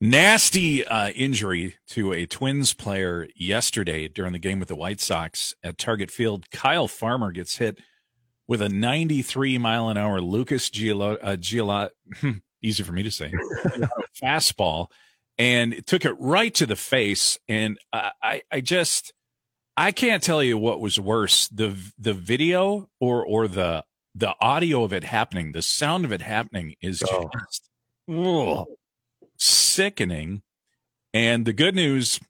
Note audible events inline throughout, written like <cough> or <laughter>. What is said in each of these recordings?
Nasty uh, injury to a Twins player yesterday during the game with the White Sox at Target Field. Kyle Farmer gets hit with a 93 mile an hour Lucas Giolo, uh, Giolo, easy for me to say, <laughs> fastball, and it took it right to the face. And I, I, I just, I can't tell you what was worse the the video or or the the audio of it happening. The sound of it happening is Oh. just ugh, sickening. And the good news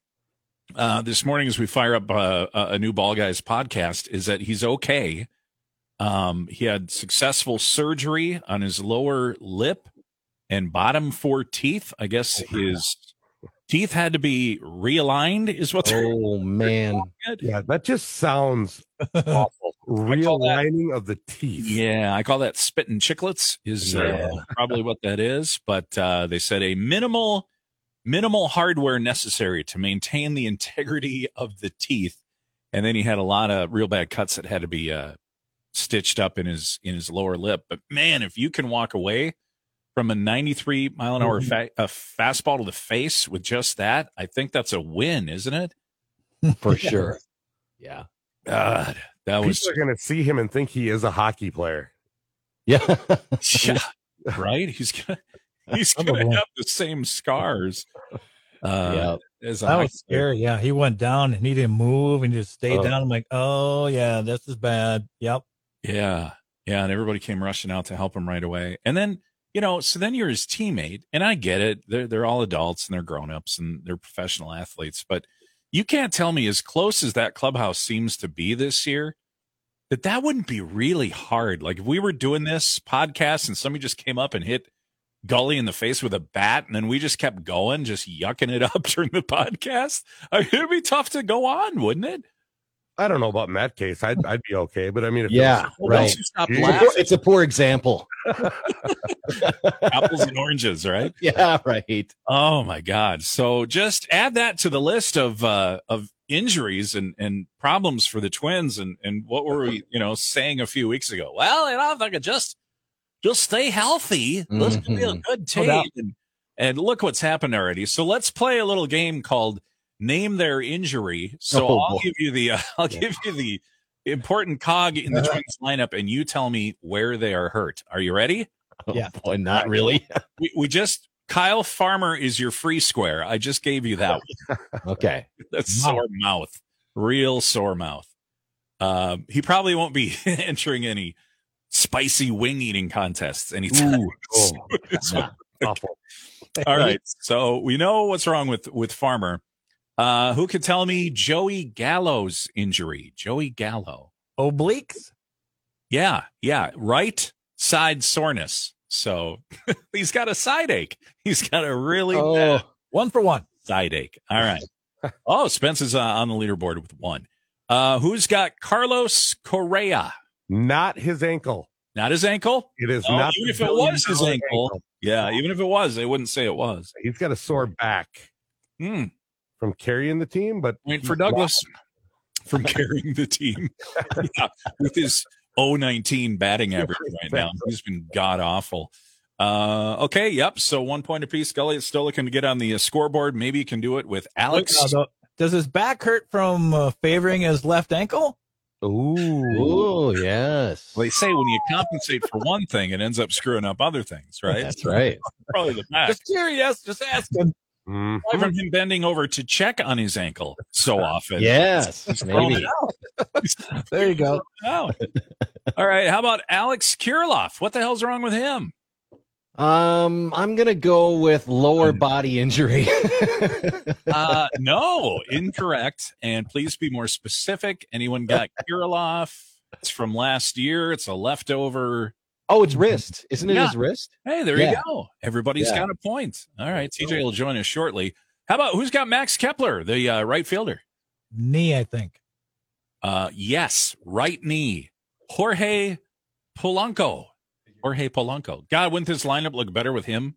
uh, this morning, as we fire up uh, a a new Ball Guys podcast, is that he's okay. Um, he had successful surgery on his lower lip and bottom four teeth. I guess his teeth had to be realigned, is what they're Oh <laughs> man. Yeah, that just sounds <laughs> awful. Realigning of the teeth. Yeah, I call that spitting chiclets is uh, probably what that is. But uh, they said a minimal, minimal hardware necessary to maintain the integrity of the teeth. And then he had a lot of real bad cuts that had to be uh, stitched up in his in his lower lip. But man, if you can walk away from a 93 mile an hour fa- a fastball to the face with just that, I think that's a win, isn't it? For <laughs> sure. Yeah. God, that was People are going to see him and think he is a hockey player. Yeah. <laughs> Yeah, <laughs> right. He's gonna he's gonna one. have the same scars. yeah. Uh, as That hockey was player. scary. Yeah, he went down and he didn't move and just stayed Oh. down. I'm like, oh yeah, this is bad. Yep. Yeah, yeah, and everybody came rushing out to help him right away. And then you know, so then you're his teammate, and I get it. They're they're all adults and they're grown ups and they're professional athletes, but you can't tell me as close as that clubhouse seems to be this year that that wouldn't be really hard. Like if we were doing this podcast and somebody just came up and hit Gully in the face with a bat, and then we just kept going, just yucking it <laughs> up during the podcast. I mean, it'd be tough to go on, wouldn't it? I don't know about in that case. I'd, I'd be okay. But I mean, if Yeah. Well, Right. Once you stop Yeah. It's a poor- It's a poor example. <laughs> apples and oranges, right? <laughs> Yeah, right. Oh my God! So just add that to the list of uh, of injuries and and problems for the Twins, and and what were we, you know, saying a few weeks ago? Well, you know, if I could just just stay healthy, this could be a Mhm. good No doubt. team. And, and look what's happened already. So let's play a little game called Name Their Injury. So Oh, I'll boy. give you the uh, <laughs> I'll give you the important cog in the. <laughs> Twins lineup, and you tell me where they are hurt. Are you ready? Oh, Yeah. boy, not really. <laughs> We, we just Kyle Farmer is your free square. I just gave you that. Okay. That's Mouth. sore mouth, real sore mouth. Um, he probably won't be entering any spicy wing eating contests anytime. oh, soon. awful. All right, so we know what's wrong with with Farmer. Uh, who could tell me Joey Gallo's injury? Joey Gallo. Obliques. Yeah, yeah, right side soreness. So <laughs> he's got a side ache. He's got a really bad Oh, One for one. side ache. All right. <laughs> oh, Spence is uh, on the leaderboard with one. Uh, who's got Carlos Correa? Not his ankle. Not his ankle. It is Oh, not. even if it was his dollar ankle. Yeah, even if it was, they wouldn't say it was. He's got a sore back Hmm. From carrying the team, but Point for Douglas from carrying the team <laughs> yeah, with his 019 batting average right now. He's been god awful. Uh, okay, yep. So one point apiece. Gully is still looking to get on the uh, scoreboard. Maybe he can do it with Alex. Look, uh, Does his back hurt from uh, favoring his left ankle? ooh, oh, yes. They say when you compensate for one thing, it ends up screwing up other things, right? That's right. Probably the back. Just curious. Just asking. Mhm. Aside from him bending over to check on his ankle so <laughs> often. Yes, <laughs> thrown maybe. <laughs> There you go. out. All right. How about Alex Kirilloff? What the hell's wrong with him? Um, I'm gonna go with lower body injury. Uh, no, incorrect. And please be more specific. Anyone got Kirilloff? It's from last year. It's a leftover. Oh, it's wrist, isn't it? Yeah. His wrist? Hey, there Yeah. you go. Everybody's Yeah. got a point. All right. TJ will join us shortly. How about who's got Max Kepler, the uh, right fielder? Knee, I think. Uh, yes, right knee. Jorge Polanco. Jorge Polanco. God, wouldn't this lineup look better with him?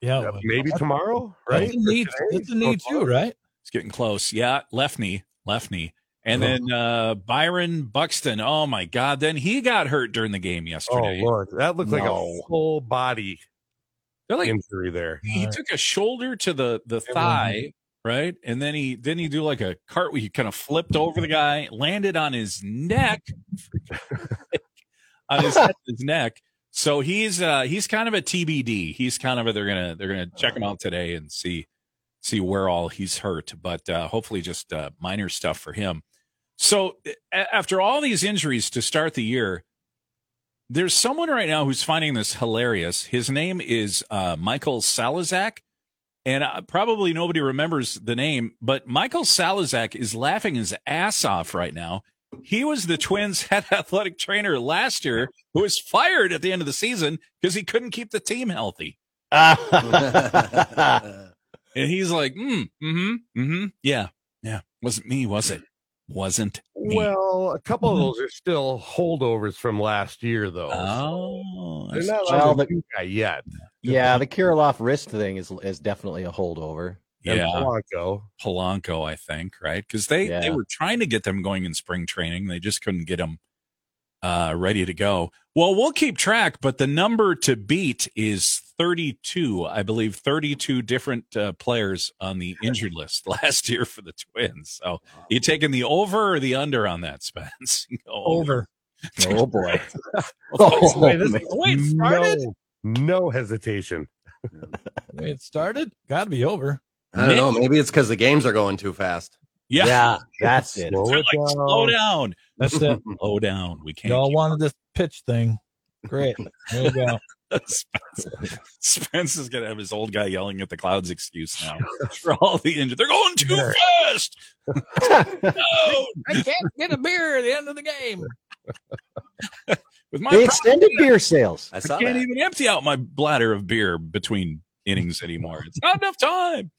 Yeah. Yeah, maybe tomorrow, right? That's a need. That's a need too, right? It's getting close. Yeah, left knee, left knee. And Oh. then uh, Byron Buxton. Oh my God! Then he got hurt during the game yesterday. Oh. Lord, that looked like a full body. Like injury there. he Alright. took a shoulder to the the thigh, right? And then he then he do like a cart where he kind of flipped over the guy, landed on his neck, <laughs> on his, head, his neck. So he's uh he's kind of a TBD. He's kind of a, they're gonna they're gonna check him out today and see see where all he's hurt, but uh, hopefully just uh, minor stuff for him. So after all these injuries to start the year, there's someone right now who's finding this hilarious. His name is uh, Michael Salazar. And uh, probably nobody remembers the name, but Michael Salazar is laughing his ass off right now. He was the Twins' <laughs> head athletic trainer last year, who was fired at the end of the season because he couldn't keep the team healthy. <laughs> And he's like, mm, mm-hmm, mm-hmm, yeah, yeah. Wasn't me, was it? Wasn't me. Well, a couple of those are still holdovers from last year, though. oh, I They're not Well, the the- guy yet. yeah, the Kirilloff wrist thing is is definitely a holdover. And yeah. Polanco. Polanco, I think, right? Because they they were trying to get them going in spring training, they just couldn't get them uh, ready to go. Well, we'll keep track, but the number to beat is 32. I believe 32 different uh, players on the <laughs> injured list <laughs> last year for the Twins. So, you taking the over or the under on that, Spence? <laughs> Go Over. Oh boy. Oh, Wait, this, wait, started? No, no hesitation. Wait, it started? Got to be over. I don't know. Maybe it's because the games are going too fast. Yeah, yeah, that's it. Slow They're like, down. slow down, That's it. slow down. We can't. Y'all keep wanted this pitch thing. Great. There you go. Spence, Spence is gonna have his old guy yelling at the clouds excuse now <laughs> for all the injured. They're going too Sure. fast. No, I can't get a beer at the end of the game. <laughs> with my the problem, extended beer sales. I I can't that. even empty out my bladder of beer between innings anymore. It's not enough time.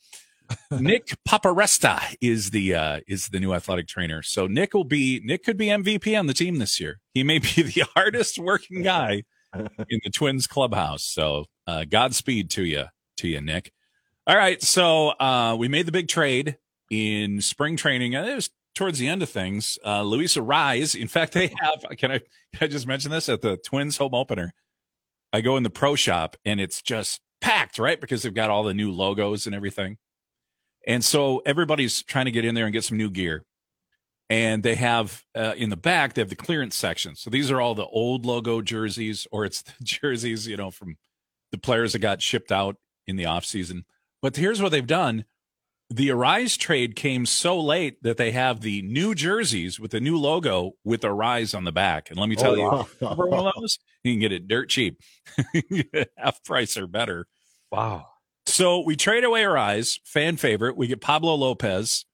<laughs> Nick Paparesta is the uh, is the new athletic trainer. So Nick will be Nick could be MVP on the team this year. He may be the hardest working guy <laughs> in the Twins clubhouse. So uh, Godspeed to you, to you, Nick. All right, so uh, we made the big trade in spring training. It was towards the end of things. Uh, Luis Arraez. In fact, they have. Can I? Can I just mention this at the Twins home opener? I go in the pro shop and it's just packed, right? Because they've got all the new logos and everything. And so everybody's trying to get in there and get some new gear. And they have uh, in the back, they have the clearance section. So these are all the old logo jerseys, or it's the <laughs> jerseys, you know, from the players that got shipped out in the off season. But here's what they've done. The Arraez trade came so late that they have the new jerseys with the new logo with Arraez on the back. And let me tell Oh, you. One of those? You can get it dirt cheap, <laughs> half price or better. Wow. So we trade away Arraez fan favorite. We get Pablo Lopez,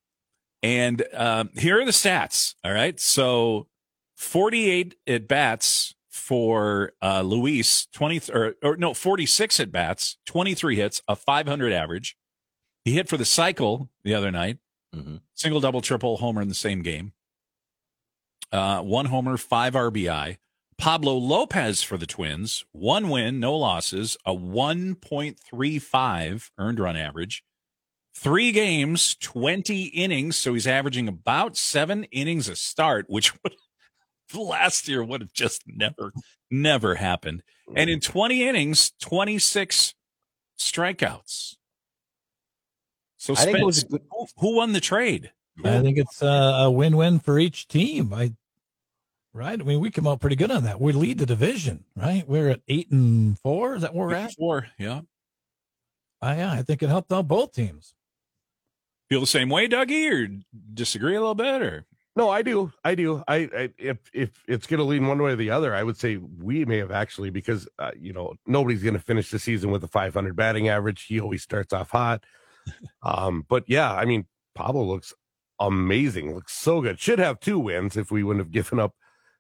and um, here are the stats. All right, so forty-eight at bats for uh, Luis, twenty or, or no, forty-six at bats, twenty-three hits, a five hundred average. He hit for the cycle the other night, Mhm. single, double, triple, homer in the same game. Uh, one homer, five RBI. Pablo Lopez for the Twins, one win, no losses, a 1.35 earned run average, three games, 20 innings. So he's averaging about seven innings a start, which <laughs> would last year would have just never, never happened. And in 20 innings, 26 strikeouts. So I think it was Spence, who, who won the trade? I think it's uh, a win-win for each team. I right. I mean, we come out pretty good on that. We lead the division, right? We're at eight and four. Is that where we're at? Four, yeah. Uh, yeah, I think it helped out both teams. Feel the same way, Dougie, or disagree a little bit, or No, I do. I do. I, I if if it's going to lean one way or the other, I would say we may have actually because uh, you know nobody's going to finish the season with a 500 batting average. He always starts off hot. <laughs> Um, but yeah, I mean Pablo looks amazing. Looks so good. Should have two wins if we wouldn't have given up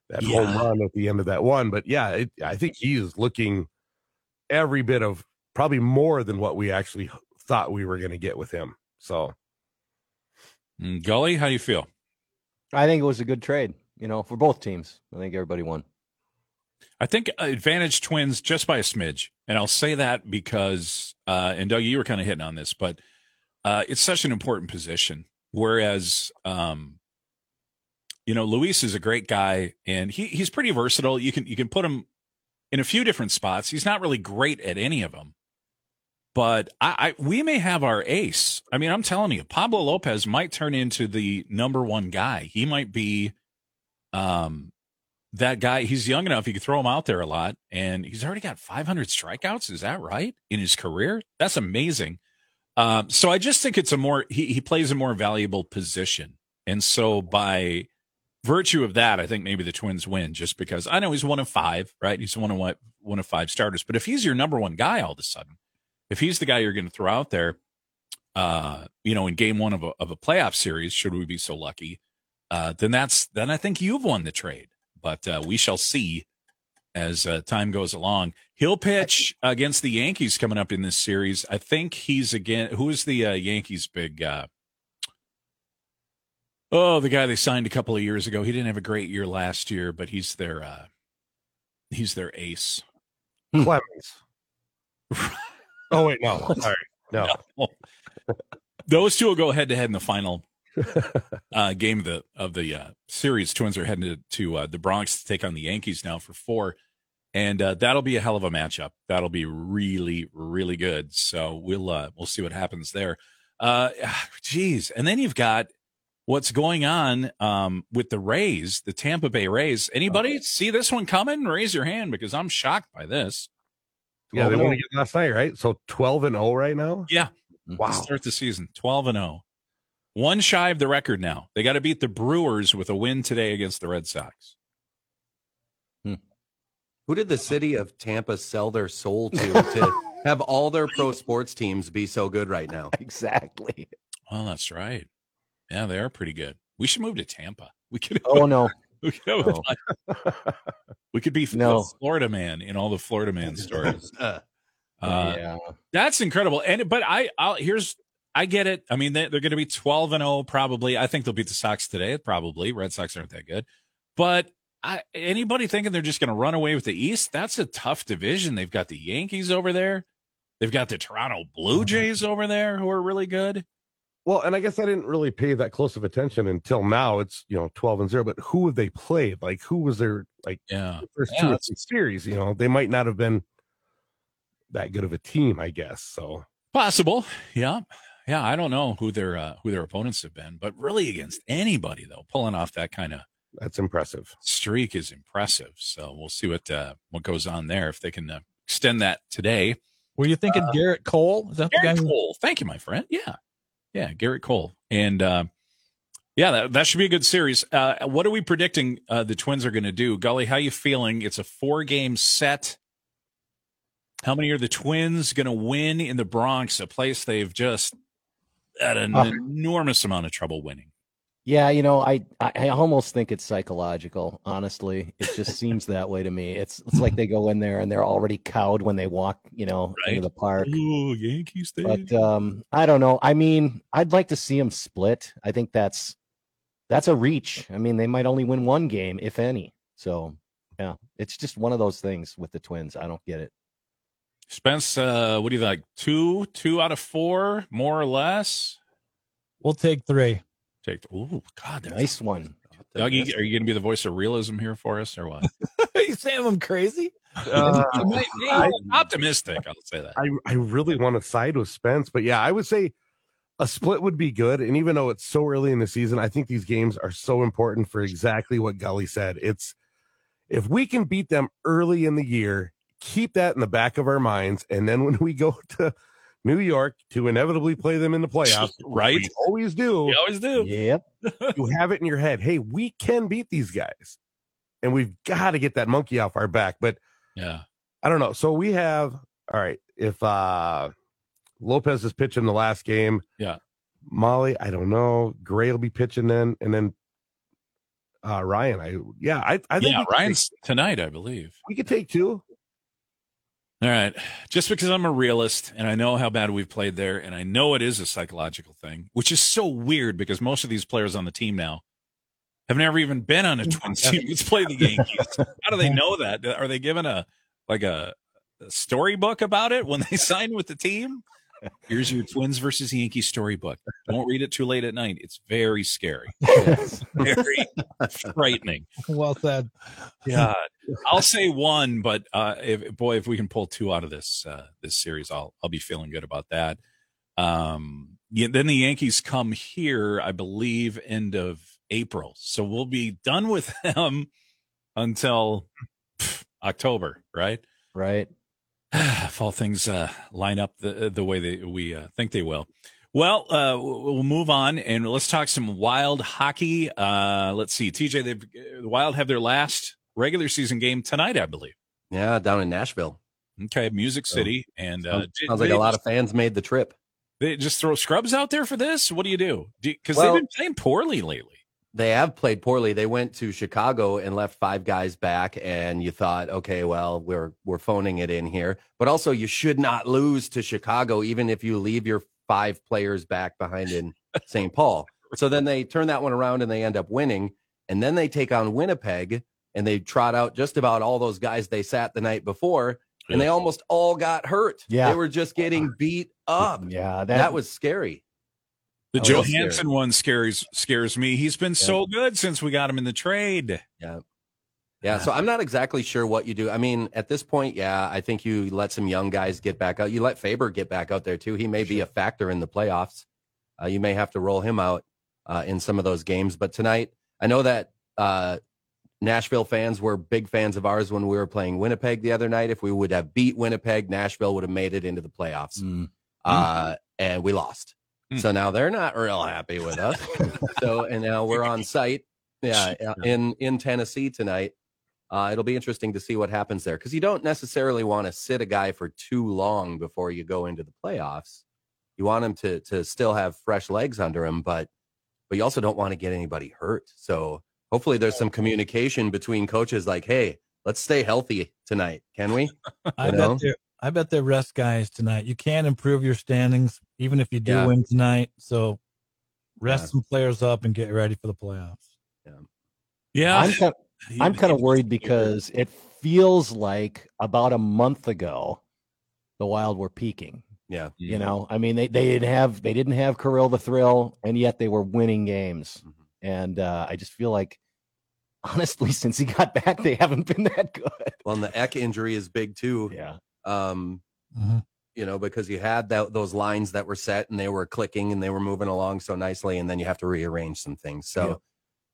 that home run at the end of that one. But yeah, it, I think he is looking every bit of probably more than what we actually thought we were going to get with him. So Gully, how do you feel? I think it was a good trade, you know, for both teams. I think everybody won. I think advantage Twins just by a smidge, and I'll say that because, uh, and Doug, you were kind of hitting on this, but uh, it's such an important position. Whereas, um, you know, Luis is a great guy, and he he's pretty versatile. You can you can put him in a few different spots. He's not really great at any of them, but I, I we may have our ace. I mean, I'm telling you, Pablo Lopez might turn into the number one guy. He might be, um, that guy. He's young enough; he could throw him out there a lot, and he's already got 500 strikeouts. Is that right in his career? That's amazing. Um, so I just think it's a more he he plays a more valuable position, and so by virtue of that, I think maybe the Twins win just because I know he's one of five, right? He's one of what one of five starters, but if he's your number one guy all of a sudden if he's the guy you're going to throw out there, uh, you know, in game one of a, of a playoff series, should we be so lucky, uh, then that's then I think you've won the trade. But uh, we shall see as uh, time goes along. He'll pitch against the Yankees coming up in this series. I think he's again. Who's the uh, Yankees' big? Uh, oh, the guy they signed a couple of years ago. He didn't have a great year last year, but he's their uh, he's their ace. Clemens. <laughs> Oh wait, no, sorry, no. <laughs> no. Those two will go head to head in the final <laughs> uh, game of the of the uh, series. Twins are heading to, to uh, the Bronx to take on the Yankees now for four, and uh, that'll be a hell of a matchup. That'll be really really good. So we'll uh, we'll see what happens there. Uh, <sighs> geez, and then you've got what's going on um, with the Rays, the Tampa Bay Rays. Anybody see this one coming? Raise your hand because I'm shocked by this. Yeah, they won again last night, right? So 12 and 0 right now? Yeah. Wow. To start the season 12 and 0. One shy of the record now. They got to beat the Brewers with a win today against the Red Sox. Hmm. Who did the city of Tampa sell their soul to <laughs> to have all their pro sports teams be so good right now? <laughs> Exactly. Well, that's right. Yeah, they are pretty good. We should move to Tampa. We could. Oh no. <laughs> We could, no. <laughs> we could be no. Florida man in all the Florida man stories. <laughs> uh, yeah, that's incredible. And but I, I'll, here's I get it. I mean, they, they're going to be twelve and zero probably. I think they'll beat the Sox today. Probably Red Sox aren't that good, but I, anybody thinking they're just going to run away with the East? That's a tough division. They've got the Yankees over there. They've got the Toronto Blue Jays over there who are really good. Well, and I guess I didn't really pay that close of attention until now. It's you know twelve and zero, but who have they played? Like who was their like yeah first yeah, two or three series? You know they might not have been that good of a team, I guess. So possible, yeah, yeah. I don't know who their uh, who their opponents have been, but really against anybody though, pulling off that kind of that's impressive streak is impressive. So we'll see what uh, what goes on there if they can uh, extend that today. Were you thinking Gerrit Cole? Is that Gerrit the guy? Cole? Thank you, my friend. Yeah. Yeah, Gerrit Cole. And uh, yeah, that, that should be a good series. Uh, what are we predicting uh, the Twins are going to do? Gully, how you feeling? It's a four game set. How many are the Twins going to win in the Bronx, a place they've just had an enormous amount of trouble winning? Yeah, you know, I, I almost think it's psychological. Honestly, it just <laughs> seems that way to me. It's it's like they go in there and they're already cowed when they walk, you know, right. into the park. Ooh, Yankees But um, I don't know. I mean, I'd like to see them split. I think that's that's a reach. I mean, they might only win one game, if any. So yeah, it's just one of those things with the Twins. I don't get it. Spence, uh, what do you like? Two, two out of four, more or less. We'll take three. Take oh god, nice one. <laughs> Dougie, are you going to be the voice of realism here for us, or what? are <laughs> you saying I'm crazy? Uh, <laughs> I, optimistic, I'll say that. I, I really want to side with Spence, but yeah, I would say a split would be good. And even though it's so early in the season, I think these games are so important for exactly what Gully said. It's if we can beat them early in the year, keep that in the back of our minds, and then when we go to New York to inevitably play them in the playoffs. <laughs> Right. We always do. We always do. Yep. <laughs> you have it in your head. Hey, we can beat these guys. And we've got to get that monkey off our back. But yeah, I don't know. So we have all right, if uh Lopez is pitching the last game. Yeah. Molly, I don't know. Gray will be pitching then, and then uh Ryan. I yeah, I I think yeah, Ryan's take, tonight, I believe. We could take two. All right. Just because I'm a realist and I know how bad we've played there, and I know it is a psychological thing, which is so weird because most of these players on the team now have never even been on a mm-hmm. Twins team. Let's play the Yankees. How do they know that? Are they given a like a, a storybook about it when they <laughs> sign with the team? Here's your Twins versus Yankees storybook. Don't read it too late at night. It's very scary, <laughs> very frightening. Well said. Yeah, I'll say one, but uh, if, boy, if we can pull two out of this uh, this series, I'll I'll be feeling good about that. Um, yeah, then the Yankees come here, I believe, end of April, so we'll be done with <laughs> them until pff, October, right? Right. <sighs> if all things uh, line up the the way they, we uh, think they will. Well, uh, we'll move on and let's talk some Wild hockey. Uh, let's see, TJ, the Wild have their last regular season game tonight, I believe. Yeah, down in Nashville. Okay, Music City, and uh, sounds, sounds like a lot of fans made the trip. They just throw scrubs out there for this. What do you do? Because Well- they've been playing poorly lately. They have played poorly. They went to Chicago and left five guys back, and you thought, okay, well, we're we're phoning it in here. But also, you should not lose to Chicago, even if you leave your five players back behind in St. Paul. <laughs> So then they turn that one around and they end up winning, and then they take on Winnipeg and they trot out just about all those guys they sat the night before, and they almost all got hurt. Yeah. they were just getting beat up. Yeah, that, That was scary. The was Johansson one scares scares me. He's been so good since we got him in the trade. Yeah, Yeah, so <sighs> I'm not exactly sure what you do. I mean, at this point, yeah, I think you let some young guys get back out. You let Faber get back out there too. He may be a factor in the playoffs. Uh, you may have to roll him out uh, in some of those games. But tonight, I know that uh, Nashville fans were big fans of ours when we were playing Winnipeg the other night. If we would have beat Winnipeg, Nashville would have made it into the playoffs, Mm. uh, and we lost. So now they're not real happy with us. so and now we're on site, yeah, <laughs> in in Tennessee tonight. Uh, it'll be interesting to see what happens there because you don't necessarily want to sit a guy for too long before you go into the playoffs. You want him to to still have fresh legs under him, but but you also don't want to get anybody hurt. So hopefully there's some communication between coaches like, hey, let's stay healthy tonight, can we? <laughs> I know? bet I bet they rest guys tonight. You can improve your standings even if you do Yeah. win tonight. So rest Yeah. some players up and get ready for the playoffs. Yeah, I'm kind, I'm kind of worried because it feels like about a month ago, the Wild were peaking. Yeah. You know, I mean, they, they didn't have they didn't have Kirill the Thrill, and yet they were winning games. Mhm. And uh, I just feel like, <laughs> honestly, since he got back, they haven't been that good. Well, and the Ek injury is big too. Yeah, Um, Mhm. You know, because you had that, those lines that were set and they were clicking and they were moving along so nicely, and then you have to rearrange some things. So Yeah.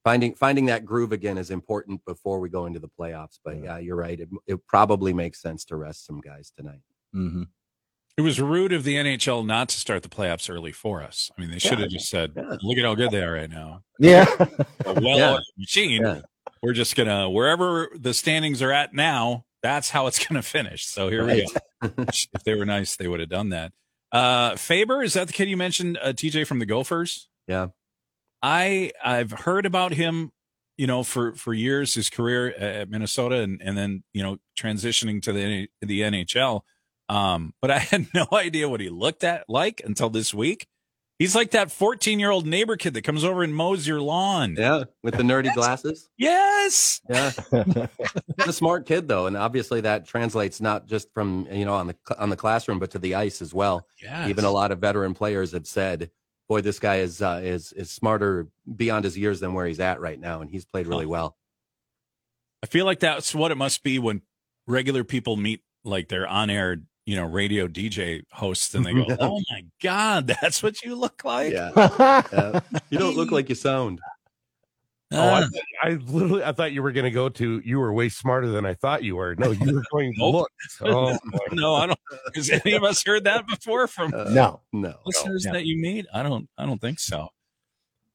finding finding that groove again is important before we go into the playoffs. But Yeah. yeah, you're right. It, it probably makes sense to rest some guys tonight. hmm It was rude of the NHL not to start the playoffs early for us. I mean, they should have just said, Yeah. "Look at how good they are right now." yeah. Well Yeah. machine. Yeah. We're just gonna wherever the standings are at now. That's how it's <laughs> gonna finish. So here we go. if they were nice, they would have done that. Uh, Faber is that the kid you mentioned? Uh, TJ from the Gophers. Yeah. I I've heard about him. You know, for for years, his career at Minnesota, and and then you know transitioning to the the NHL. Um, but I had <laughs> no idea what he looked at like until this week. He's like that 14 year old neighbor kid that comes over and mows your lawn. Yeah, with the nerdy glasses. Yes. Yeah, <laughs> he's a smart kid though, and obviously that translates not just from you know on the on the classroom, but to the ice as well. Yeah. Even a lot of veteran players have said, "Boy, this guy is uh, is is smarter beyond his years than where he's at right now, and he's played really well." I feel like that's what it must be when regular people meet like their on air, you know, radio DJ hosts and they go, <laughs> Oh my God, that's what you look like. Yeah, <laughs> yeah. you don't look like you sound. <laughs> Oh, I, I literally I thought you were going to go to you were way smarter than I thought you were. No, you were going to Nope. look. Oh, no, I don't. Has any of us heard that before from Uh, no. no. listeners no. that you meet? I don't. I don't think so.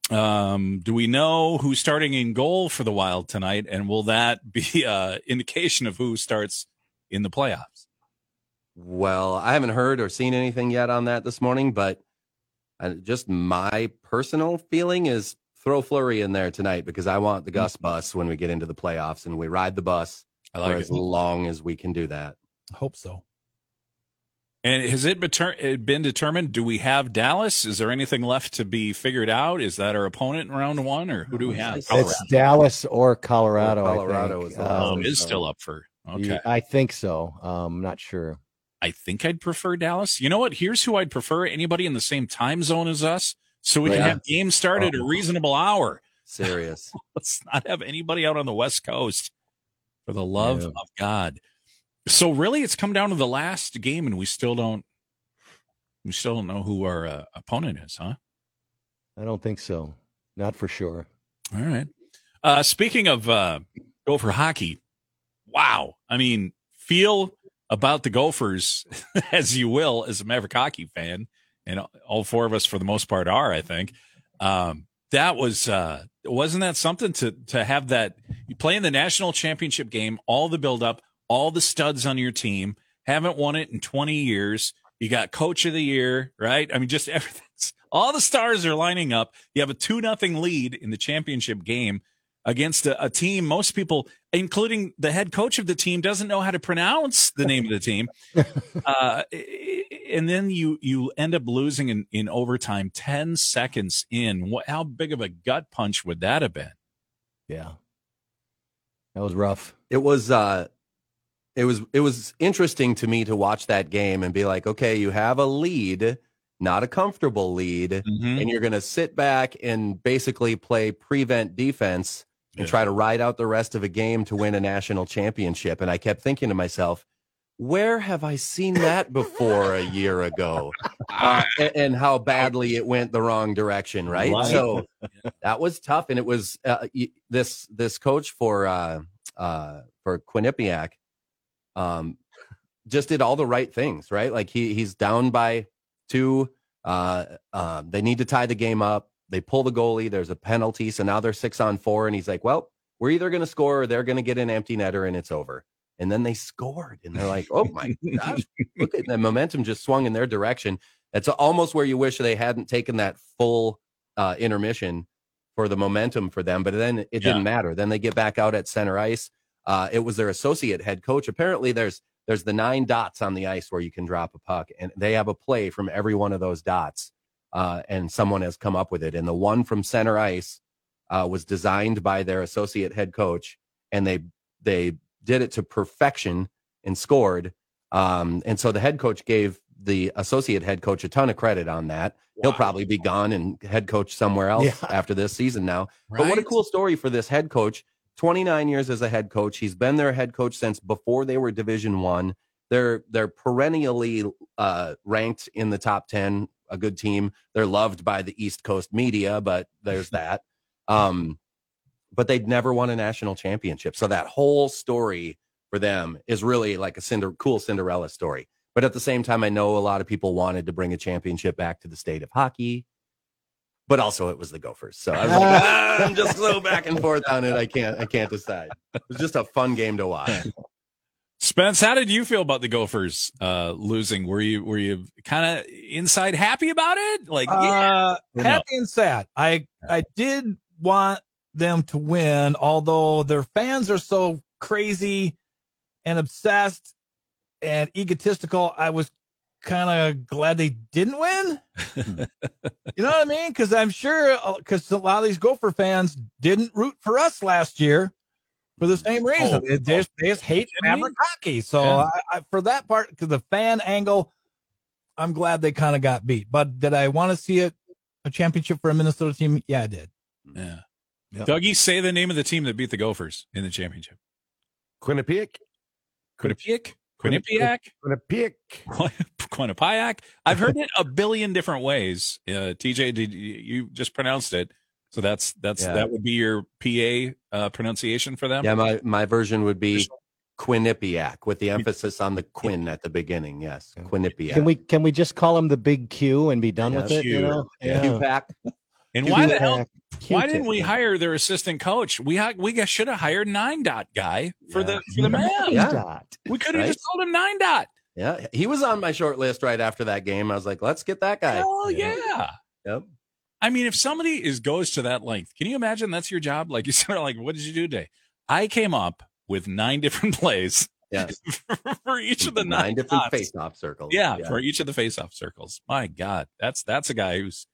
Um, do we know who's starting in goal for the Wild tonight, and will that be uh indication of who starts in the playoffs? Well, I haven't heard or seen anything yet on that this morning, but uh, just my personal feeling is throw Fleury in there tonight because I want the Gus bus when we get into the playoffs and we ride the bus I for like as long as we can do that. I hope so. And has it been determined? Do we have Dallas? Is there anything left to be figured out? Is that our opponent in round one, or who do we have? It's It's Dallas or Colorado. Or Colorado I think. is Um, it is so- still up for. Okay. I think so. Um, I'm not sure. I think I'd prefer Dallas. You know what? Here's who I'd prefer anybody in the same time zone as us so we can have games start at a reasonable hour. Serious. <laughs> Let's not have anybody out on the West Coast for the love Yeah. of God. So really it's come down to the last game and we still don't we still don't know who our uh, opponent is, huh? I don't think so. Not for sure. All right. Uh, speaking of uh, Gopher hockey, wow. I mean, feel about the Gophers <laughs> as you will as a Maverick hockey fan, and all four of us for the most part are. I think um, that was uh, wasn't that something to to have that you play in the national championship game, all the build up, all the studs on your team, haven't won it in twenty years. You got coach of the year, right? I mean, just <laughs> everything. All the stars are lining up. You have a two nothing lead in the championship game against a, a team most people, including the head coach of the team, doesn't know how to pronounce the name of the team. <laughs> Uh, and then you you end up losing in, in overtime, ten seconds in. What? How big of a gut punch would that have been? Yeah. That was rough. it was uh it was it was interesting to me to watch that game and be like okay you have a lead not a comfortable lead Mm-hmm. and you're going to sit back and basically play prevent defense and Yeah. try to ride out the rest of a game to win a national championship. And i kept thinking to myself where have i seen that before a year ago? Uh, and, and how badly it went the wrong direction right, Right. so <laughs> that was tough. And it was uh, this this coach for uh uh for quinnipiac um just did all the right things right? Like he he's down by two uh um they need to tie the game up they pull the goalie there's a penalty so now they're six on four and he's like well we're either going to score or they're going to get an empty netter and it's over. And then they scored and they're like oh my gosh look at the momentum just swung in their direction. It's almost where you wish they hadn't taken that full uh intermission for the momentum for them but then it Yeah. didn't matter. Then they get back out at center ice. Uh it was their associate head coach. Apparently there's there's the nine dots on the ice where you can drop a puck and they have a play from every one of those dots uh, and someone has come up with it. And the one from center ice uh, was designed by their associate head coach and they they did it to perfection and scored. Um, and so the head coach gave the associate head coach a ton of credit on that. He'll probably be gone and head coach somewhere else Yeah. after this season now. But what a cool story for this head coach. 29 years as a head coach. He's been their head coach since before they were division one. They're they're perennially uh, ranked in the top 10 a good team. They're loved by the east coast media but there's <laughs> that. Um, but they'd never won a national championship. So that whole story for them is really like a cinder, cool cinderella story. But at the same time i know a lot of people wanted to bring a championship back to the state of hockey but also it was the gophers. So I was like, <laughs> "Ah, i'm just so back and forth on it. I can't i can't decide. It was just a fun game to watch <laughs> Spence, how did you feel about the Gophers uh, losing? Were you were you kind of inside happy about it? Like, yeah, Uh, or no? happy and sad. I I did want them to win, although their fans are so crazy and obsessed and egotistical. I was kind of glad they didn't win. <laughs> you know what I mean? Because I'm sure because a lot of these Gopher fans didn't root for us last year for the same reason. Oh, they, just, they just hate kidding? Maverick hockey. So Yeah. I, I, for that part, because the fan angle, I'm glad they kind of got beat. But did I want to see it a championship for a Minnesota team? Yeah, I did. yeah. Yep. Dougie, say the name of the team that beat the Gophers in the championship. Quinnipiac. Quinnipiac, Quinnipiac, Quinnipiac. Quinnipiac. <laughs> I've heard it a billion different ways. Uh, TJ, did you, you just pronounced it? So that's that's Yeah. that would be your PA uh, pronunciation for them. yeah my, my version would be quinnipiac with the emphasis on the Quinn at the beginning yes quinnipiac Can we can we just call him the big Q and be done Yeah, with it? You Q. know? Yeah. Q-pack. And why the Q-tip. hell? Why didn't we hire their assistant coach? We ha- we should have hired Nine Dot guy for Yeah. the for the man. Yeah. We could have Right? just called him Nine Dot. yeah he was on my short list right after that game i was like let's get that guy Hell yeah. yep I mean, if somebody is goes to that length, can you imagine that's your job? Like <laughs> you said, like what did you do today? I came up with nine different <laughs> plays yeah <laughs> for each of the nine, nine different dots. face-off circles Yeah, for each of the face-off circles. My God, that's that's a guy who's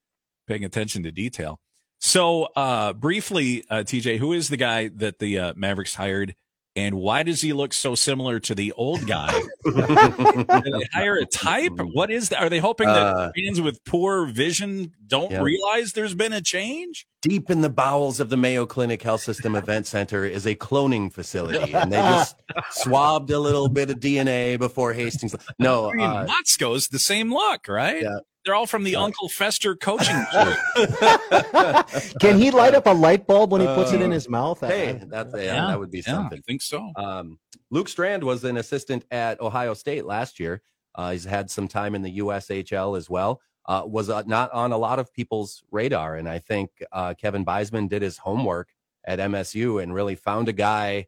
paying attention to detail. So, uh, briefly, uh, TJ, who is the guy that the uh, Mavericks hired And why does he look so similar to the old guy? <laughs> Hire a type? What is that? Are they hoping that Uh, fans with poor vision don't Yeah. realize there's been a change? Deep in the bowels of the Mayo Clinic Health System Event Center is a cloning facility, and they just <laughs> swabbed a little bit of DNA before Hastings. No, I mean, uh, Motzko's the same look, right? Yeah. They're all from the Yeah. Uncle Fester coaching. <laughs> crew. Can he light up a light bulb when he puts it in Uh, his mouth? Hey, that's yeah, that would be yeah, I something. think so. Um, Luke Strand was an assistant at Ohio State last year. Uh, he's had some time in the USHL as well. Uh, was uh, not on a lot of people's radar, and I think uh, Kevin Buisman did his homework at MSU and really found a guy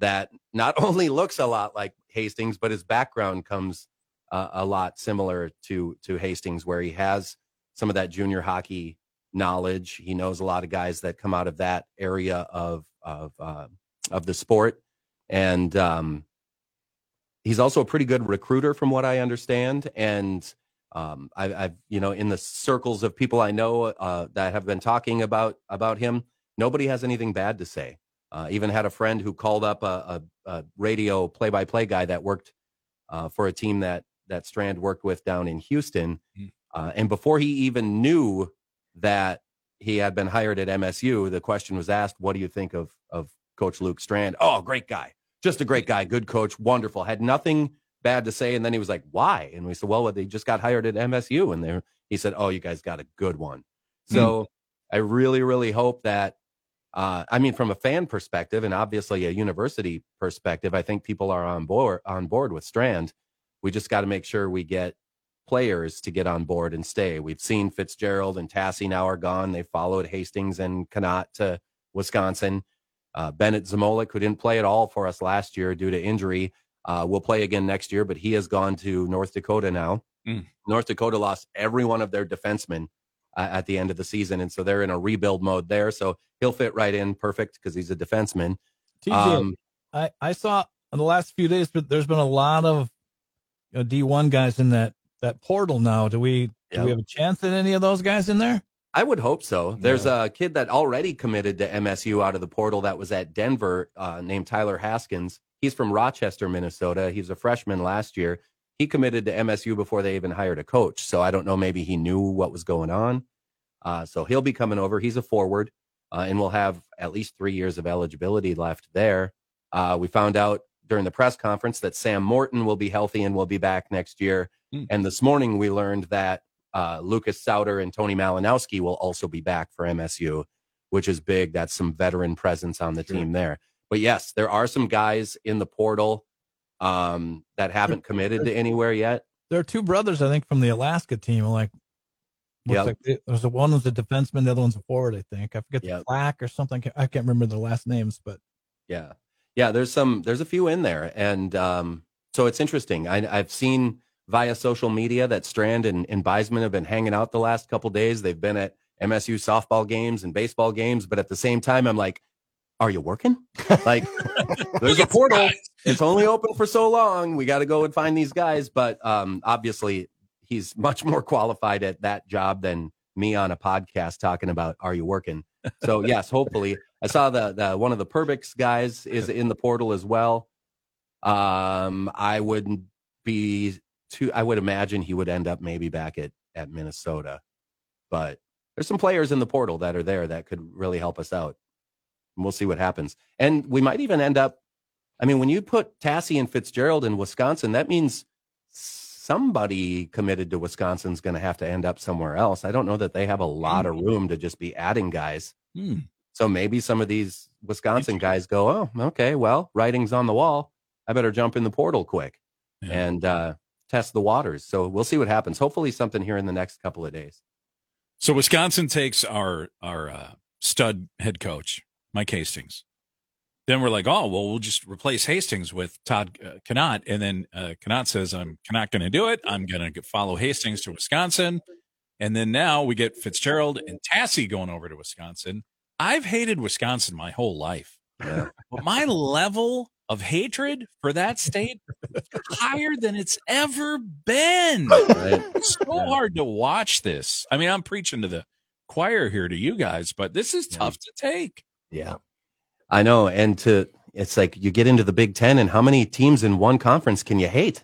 that not <laughs> only looks a lot like Hastings, but his background comes uh, a lot similar to to Hastings, where he has some of that junior hockey knowledge. He knows a lot of guys that come out of that area of of uh, of the sport, and um, he's also a pretty good recruiter, from what I understand. And um, I, I've you know in the circles of people I know uh, that have been talking about about him, nobody has anything bad to say. Uh, even had a friend who called up a, a, a radio play-by-play guy that worked uh, for a team that that Strand worked with down in Houston, Mm. uh, and before he even knew that he had been hired at MSU, the question was asked, "What do you think of of Coach Luke Strand?" Oh, great guy, just a great guy, good coach, wonderful. Had nothing bad to say, and then he was like, "Why?" And we said, "Well, they just got hired at MSU," and there he said, "Oh, you guys got a good one." So I really, really hope that. Uh, I mean, from a fan perspective and obviously a university perspective, I think people are on board on board with Strand. We just got to make sure we get players to get on board and stay. We've seen Fitzgerald and Tassy now are gone. They followed Hastings and Connaught to Wisconsin. Uh, Bennett Zmolek, who didn't play at all for us last year due to injury, uh, will play again next year, but he has gone to North Dakota now. Mm. North Dakota lost every one of their defensemen uh, at the end of the season, and so they're in a rebuild mode there. So he'll fit right in perfect because he's a defenseman. TJ, Um, I, I saw in the last few days, but there's been a lot of you know, D1 guys in that that portal now. Do we do we have a chance at any of those guys in there? I would hope so. There's a kid that already committed to MSU out of the portal that was at Denver uh, named Tyler Haskins. He's from Rochester, Minnesota. He was a freshman last year. He committed to MSU before they even hired a coach. So I don't know. Maybe he knew what was going on. Uh, so he'll be coming over. He's a forward, uh, and we'll have at least three years of eligibility left there. Uh, we found out during the press conference that Sam Morton will be healthy and will be back next year. Hmm. And this morning we learned that uh, Lucas Sauter and Tony Malinowski will also be back for MSU, which is big. That's some veteran presence on the Sure. team there. But yes, there are some guys in the portal um, that haven't committed to anywhere yet. There are two brothers, I think, from the Alaska team. Like, Yep. like they, there's a one was a defenseman, the other one's a forward. I think I forget Yep. the Flack or something. I can't remember their last names, but Yeah. Yeah, there's some there's a few in there. And um, so it's interesting. I I've seen via social media that Strand and, and Buisman have been hanging out the last couple days. They've been at MSU softball games and baseball games, but at the same time, I'm like, are you working? Like <laughs> there's a portal. It's only open for so long. We got to go and find these guys. But um, obviously, he's much more <laughs> qualified at that job than me on a podcast talking about are you working? So yes, hopefully. I saw the the one of the Perbix guys is in the portal as well. Um, I wouldn't be too. I would imagine he would end up maybe back at at Minnesota, but there's some players in the portal that are there that could really help us out. And we'll see what happens. And we might even end up. I mean, when you put Tassy and Fitzgerald in Wisconsin, that means somebody committed to Wisconsin's going to have to end up somewhere else. I don't know that they have a lot of room to just be adding guys. Hmm. So maybe some of these Wisconsin guys go, oh, okay, well, writing's on the wall. I better jump in the portal quick Yeah. and uh, test the waters. So we'll see what happens. Hopefully, something here in the next couple of days. So Wisconsin takes our our uh, stud head coach, Mike Hastings. Then we're like, oh well, we'll just replace Hastings with Todd uh, Connaught, and then uh, Connaught says, "I'm not going to do it. I'm going to follow Hastings to Wisconsin." And then now we get Fitzgerald and Tassy going over to Wisconsin. I've hated Wisconsin my whole life, Yeah. but my level of hatred for that state higher than it's ever been. Right? It's so Yeah. hard to watch this. I mean, I'm preaching to the choir here to you guys, but this is tough to take. Yeah. I know. And to, it's like you get into the Big Ten, and how many teams in one conference can you hate?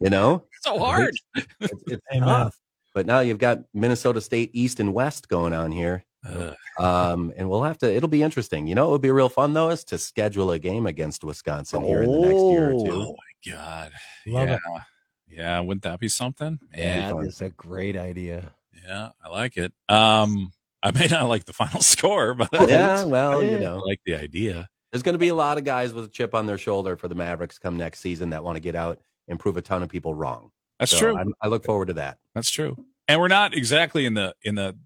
You know, <laughs> so hard. it's, it's Amen. <laughs> tough. But now you've got Minnesota State East and West going on here. Ugh. Um, and we'll have to, it'll be interesting. You know, it would be real fun though, is to schedule a game against Wisconsin here in the next year or two. oh my god. Love yeah. it. Yeah, wouldn't that be something? Yeah. That fun. is a great idea. Yeah, I like it. Um, <laughs> I may not like the final <laughs> score, but Yeah, well, you Yeah. I know, like the idea. there's going to be a lot of guys with a chip on their shoulder for the Mavericks come next season that want to get out and prove a ton of people wrong. That's So true. I'm, I look forward to that. That's true. And we're not exactly in the in the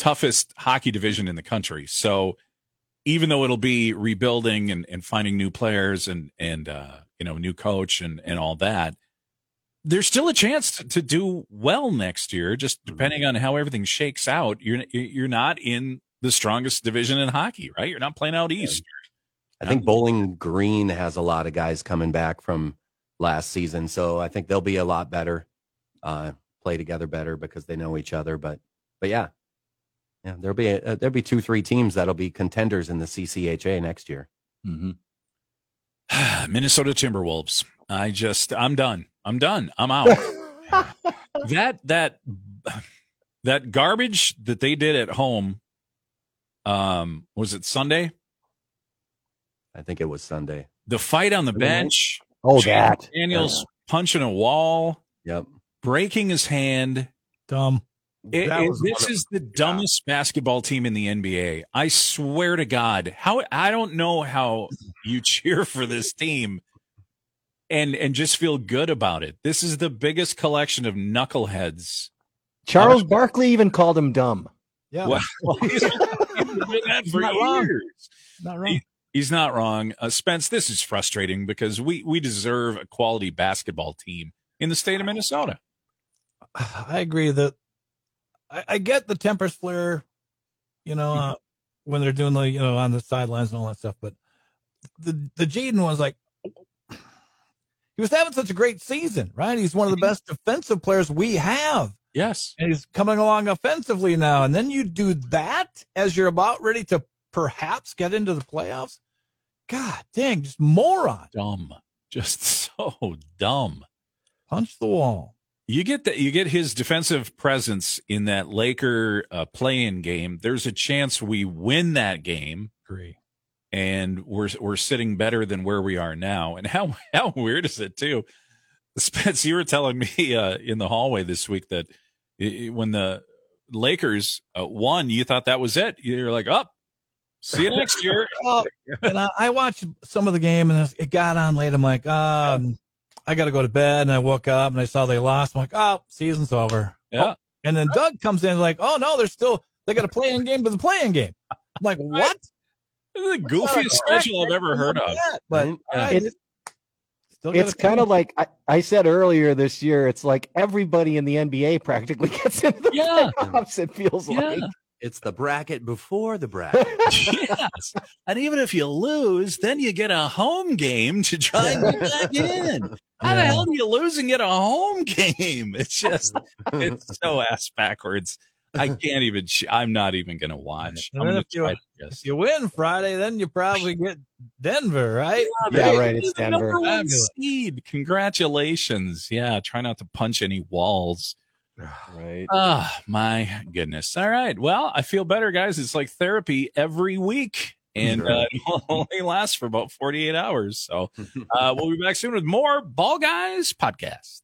toughest hockey division in the country. So even though it'll be rebuilding and, and finding new players and and uh, you know new coach and and all that, there's still a chance to, to do well next year. Just depending on how everything shakes out. You're you're not in the strongest division in hockey, right? You're not playing out east. I think Bowling Green has a lot of guys coming back from last season, so I think they'll be a lot better, uh, play together better because they know each other. But, but yeah, yeah, there'll be a, uh, there'll be two, three teams that'll be contenders in the CCHA next year. Mm-hmm. <sighs> Minnesota Timberwolves. I just I'm done. I'm done. I'm out. <laughs> that that that garbage that they did at home um was it Sunday? I think it was Sunday. The fight on the bench. Oh, Jay that. Daniels punching a wall, Yep. breaking his hand. Dumb. It- it- this of- is the dumbest basketball team in the NBA. I swear to God. How I don't know how you <laughs> cheer for this team and and just feel good about it. This is the biggest collection of knuckleheads. Charles Barkley even called him dumb. Yeah. Well, <laughs> he's been that for not wrong. years. Not wrong. He's not wrong. Uh, Spence, this is frustrating because we we deserve a quality basketball team in the state of Minnesota. <sighs> I agree that I, I get the tempers flare, you know, uh, when they're doing the, you know, on the sidelines and all that stuff. But the, the Jaden was like, <sniffs> he was having such a great season, right? He's one of the best defensive players we have. Yes. And he's coming along offensively now. And then you do that as you're about ready to perhaps get into the playoffs. God dang, just moron. Dumb. Just <laughs> so dumb. Punch the wall. You get that. You get his defensive presence in that Laker uh, play-in game. There's a chance we win that game, Agree. and we're we're sitting better than where we are now. And how <laughs> how weird is it too? Spence, you were telling me uh, in the hallway this week that i- i- when the Lakers uh, won, you thought that was it. You're like, up. see you next year. <laughs> Well, and I, I watched some of the game and it got on late. I'm like, um, I got to go to bed. And I woke up and I saw they lost. I'm like, oh, season's over. Yeah. Oh, and then Doug comes in like, oh no, they're still they got a play-in game to the play-in game. I'm like, <laughs> what? This is the goofiest schedule I've ever heard of. But Right? all right, It's- still It's kind of like I, I said earlier this year. It's like everybody in the NBA practically <laughs> gets into the Yeah. playoffs. It feels like. It's the bracket before the <laughs> bracket. yes. And even if you lose, then you get a home game to try and get back in. How the hell do you lose and get a home game? It's just, it's so <laughs> ass backwards. I can't even, ch- I'm not even going to watch. And I'm then going if you- If you win Friday, then you probably get Denver, right? Yeah, right. It's The number Denver. one Fabulous. seed. Congratulations. Yeah. Try not to punch any walls. Right. Oh, my goodness. All right. Well, I feel better, guys. It's like therapy every week. And uh, <laughs> it only lasts for about 48 hours. So uh, we'll be back soon with more Ball Guys podcast.